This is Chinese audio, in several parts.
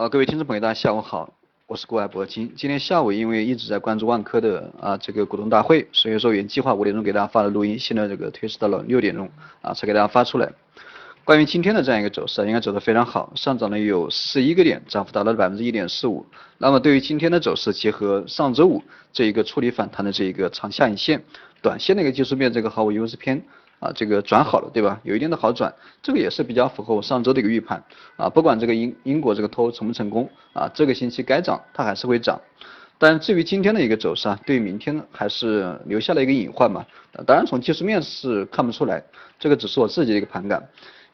啊，各位听众朋友，大家下午好，我是郭海博金。今天下午因为一直在关注万科的啊这个股东大会，所以说原计划五点钟给大家发的录音，现在这个推迟到了六点钟啊才给大家发出来。关于今天的这样一个走势，应该走得非常好，上涨了有十一个点，涨幅达到了百分之一点四五。那么对于今天的走势，结合上周五这一个处理反弹的这一个长下影线，短线的一个技术面，这个毫无优势偏。啊，这个转好了，对吧？有一定的好转，这个也是比较符合我上周的一个预判啊。不管这个英英国这个脱欧成不成功啊，这个星期该涨它还是会涨。但至于今天的一个走势啊，对于明天还是留下了一个隐患嘛。当然从技术面是看不出来，这个只是我自己的一个盘感。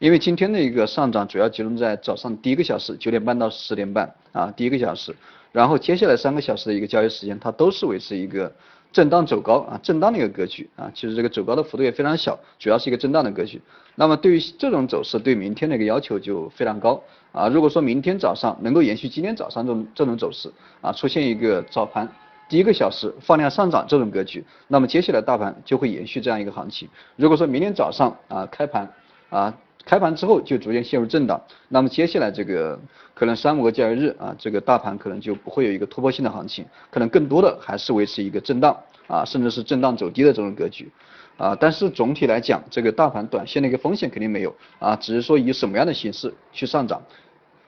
因为今天的一个上涨主要集中在早上第一个小时九点半到十点半啊，第一个小时，然后接下来三个小时的一个交易时间，它都是维持一个。震荡走高啊，震荡的一个格局啊，其实这个走高的幅度也非常小，主要是一个震荡的格局。那么对于这种走势，对明天的一个要求就非常高啊。如果说明天早上能够延续今天早上这种这种走势啊，出现一个早盘第一个小时放量上涨这种格局，那么接下来大盘就会延续这样一个行情。如果说明天早上啊开盘啊。开盘之后就逐渐陷入震荡，那么接下来这个可能三五个交易日啊，这个大盘可能就不会有一个突破性的行情，可能更多的还是维持一个震荡啊，甚至是震荡走低的这种格局啊。但是总体来讲，这个大盘短线的一个风险肯定没有啊，只是说以什么样的形式去上涨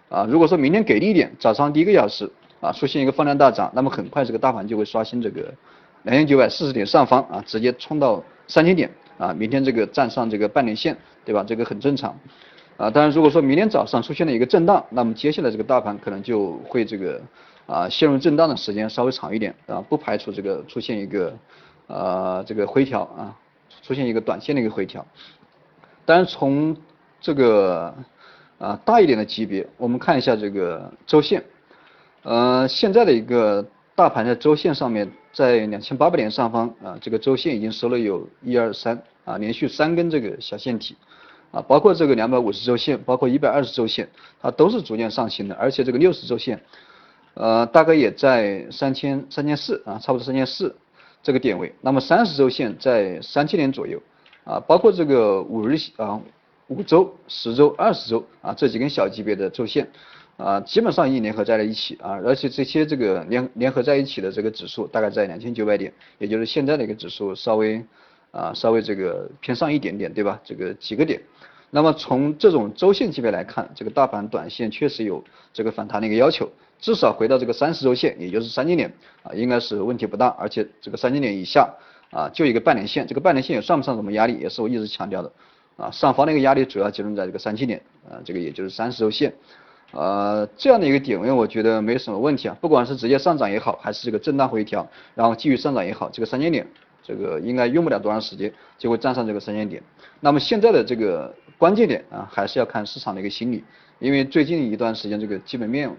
啊。如果说明天给力一点，早上第一个小时啊出现一个放量大涨，那么很快这个大盘就会刷新这个两千九百四十点上方啊，直接冲到三千点。啊，明天这个站上这个半年线，对吧？这个很正常。啊，当然如果说明天早上出现了一个震荡，那么接下来这个大盘可能就会这个啊陷入震荡的时间稍微长一点啊，不排除这个出现一个呃这个回调啊，出现一个短线的一个回调。当然从这个啊大一点的级别，我们看一下这个周线，呃现在的一个大盘在周线上面。在两千八百点上方啊，这个周线已经收了有一二三啊，连续三根这个小线体啊，包括这个两百五十周线，包括一百二十周线，它都是逐渐上行的，而且这个六十周线，呃，大概也在三千三千四啊，差不多三千四这个点位。那么三十周线在三千点左右啊，包括这个五日啊、五周、十周、二十周啊这几根小级别的周线。啊，基本上已经联合在了一起啊，而且这些这个联联合在一起的这个指数大概在两千九百点，也就是现在的一个指数稍微啊稍微这个偏上一点点，对吧？这个几个点。那么从这种周线级别来看，这个大盘短线确实有这个反弹的一个要求，至少回到这个三十周线，也就是三千点啊，应该是问题不大。而且这个三千点以下啊，就一个半年线，这个半年线也算不上什么压力，也是我一直强调的啊，上方的一个压力主要集中在这个三千点啊，这个也就是三十周线。呃，这样的一个点位，我觉得没什么问题啊。不管是直接上涨也好，还是这个震荡回调，然后继续上涨也好，这个三千点，这个应该用不了多长时间就会站上这个三千点。那么现在的这个关键点啊，还是要看市场的一个心理，因为最近一段时间这个基本面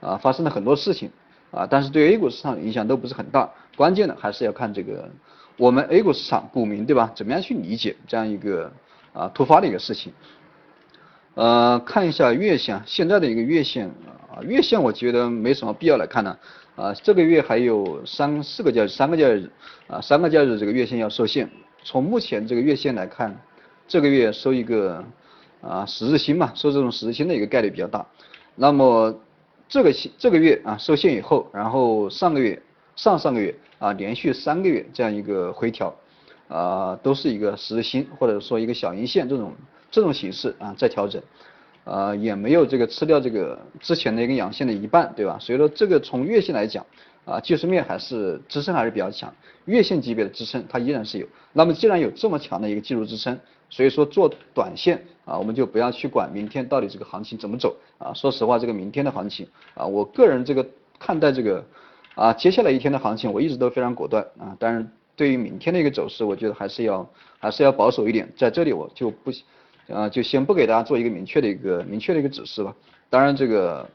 啊发生了很多事情啊，但是对 A 股市场影响都不是很大。关键的还是要看这个我们 A 股市场股民对吧，怎么样去理解这样一个啊突发的一个事情。呃，看一下月线，现在的一个月线啊，月线我觉得没什么必要来看呢。啊，这个月还有三四个交易三个交易日啊，三个交易日这个月线要受限。从目前这个月线来看，这个月收一个啊十字星嘛，收这种十字星的一个概率比较大。那么这个这个月啊受限以后，然后上个月、上上个月啊连续三个月这样一个回调啊，都是一个十字星或者说一个小阴线这种。这种形式啊在调整，呃也没有这个吃掉这个之前的一个阳线的一半，对吧？所以说这个从月线来讲啊，技术面还是支撑还是比较强，月线级别的支撑它依然是有。那么既然有这么强的一个技术支撑，所以说做短线啊，我们就不要去管明天到底这个行情怎么走啊。说实话，这个明天的行情啊，我个人这个看待这个啊接下来一天的行情，我一直都非常果断啊。当然，对于明天的一个走势，我觉得还是要还是要保守一点，在这里我就不。啊，就先不给大家做一个明确的一个明确的一个指示吧。当然这个，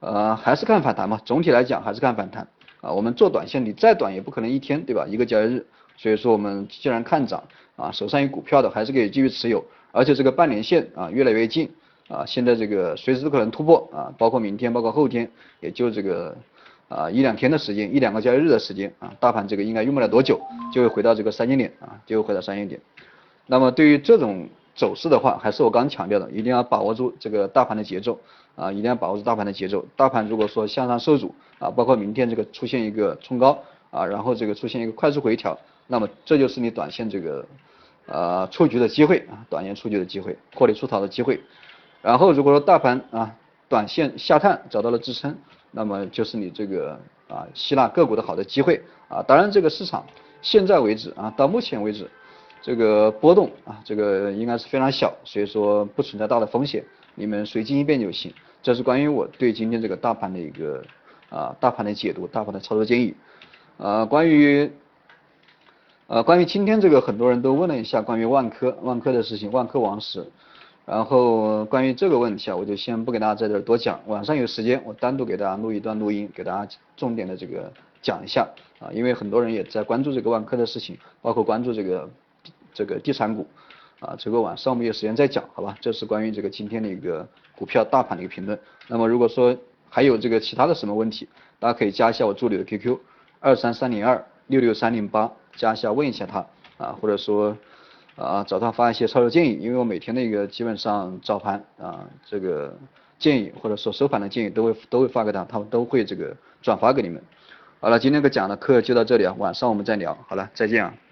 呃，还是看反弹嘛。总体来讲还是看反弹。啊，我们做短线，你再短也不可能一天，对吧？一个交易日。所以说我们既然看涨，啊，手上有股票的还是可以继续持有。而且这个半年线啊越来越近，啊，现在这个随时都可能突破啊，包括明天，包括后天，也就这个啊一两天的时间，一两个交易日的时间啊，大盘这个应该用不了多久就会回到这个三千点啊，就会回到三千点。那么对于这种。走势的话，还是我刚强调的，一定要把握住这个大盘的节奏啊，一定要把握住大盘的节奏。大盘如果说向上受阻啊，包括明天这个出现一个冲高啊，然后这个出现一个快速回调，那么这就是你短线这个呃出局的机会啊，短线出局的机会，获利出逃的机会。然后如果说大盘啊短线下探找到了支撑，那么就是你这个啊吸纳个股的好的机会啊。当然这个市场现在为止啊，到目前为止。这个波动啊，这个应该是非常小，所以说不存在大的风险，你们随机应变就行。这是关于我对今天这个大盘的一个啊大盘的解读，大盘的操作建议。呃，关于呃关于今天这个很多人都问了一下关于万科万科的事情，万科王石。然后关于这个问题啊，我就先不给大家在这多讲，晚上有时间我单独给大家录一段录音，给大家重点的这个讲一下啊，因为很多人也在关注这个万科的事情，包括关注这个。这个地产股，啊，这个晚上我们有时间再讲，好吧？这是关于这个今天的一个股票大盘的一个评论。那么如果说还有这个其他的什么问题，大家可以加一下我助理的 QQ，二三三零二六六三零八，加一下问一下他，啊，或者说啊找他发一些操作建议，因为我每天的一个基本上早盘啊这个建议或者说收盘的建议都会都会发给他，他们都会这个转发给你们。好了，今天个讲的课就到这里啊，晚上我们再聊。好了，再见啊。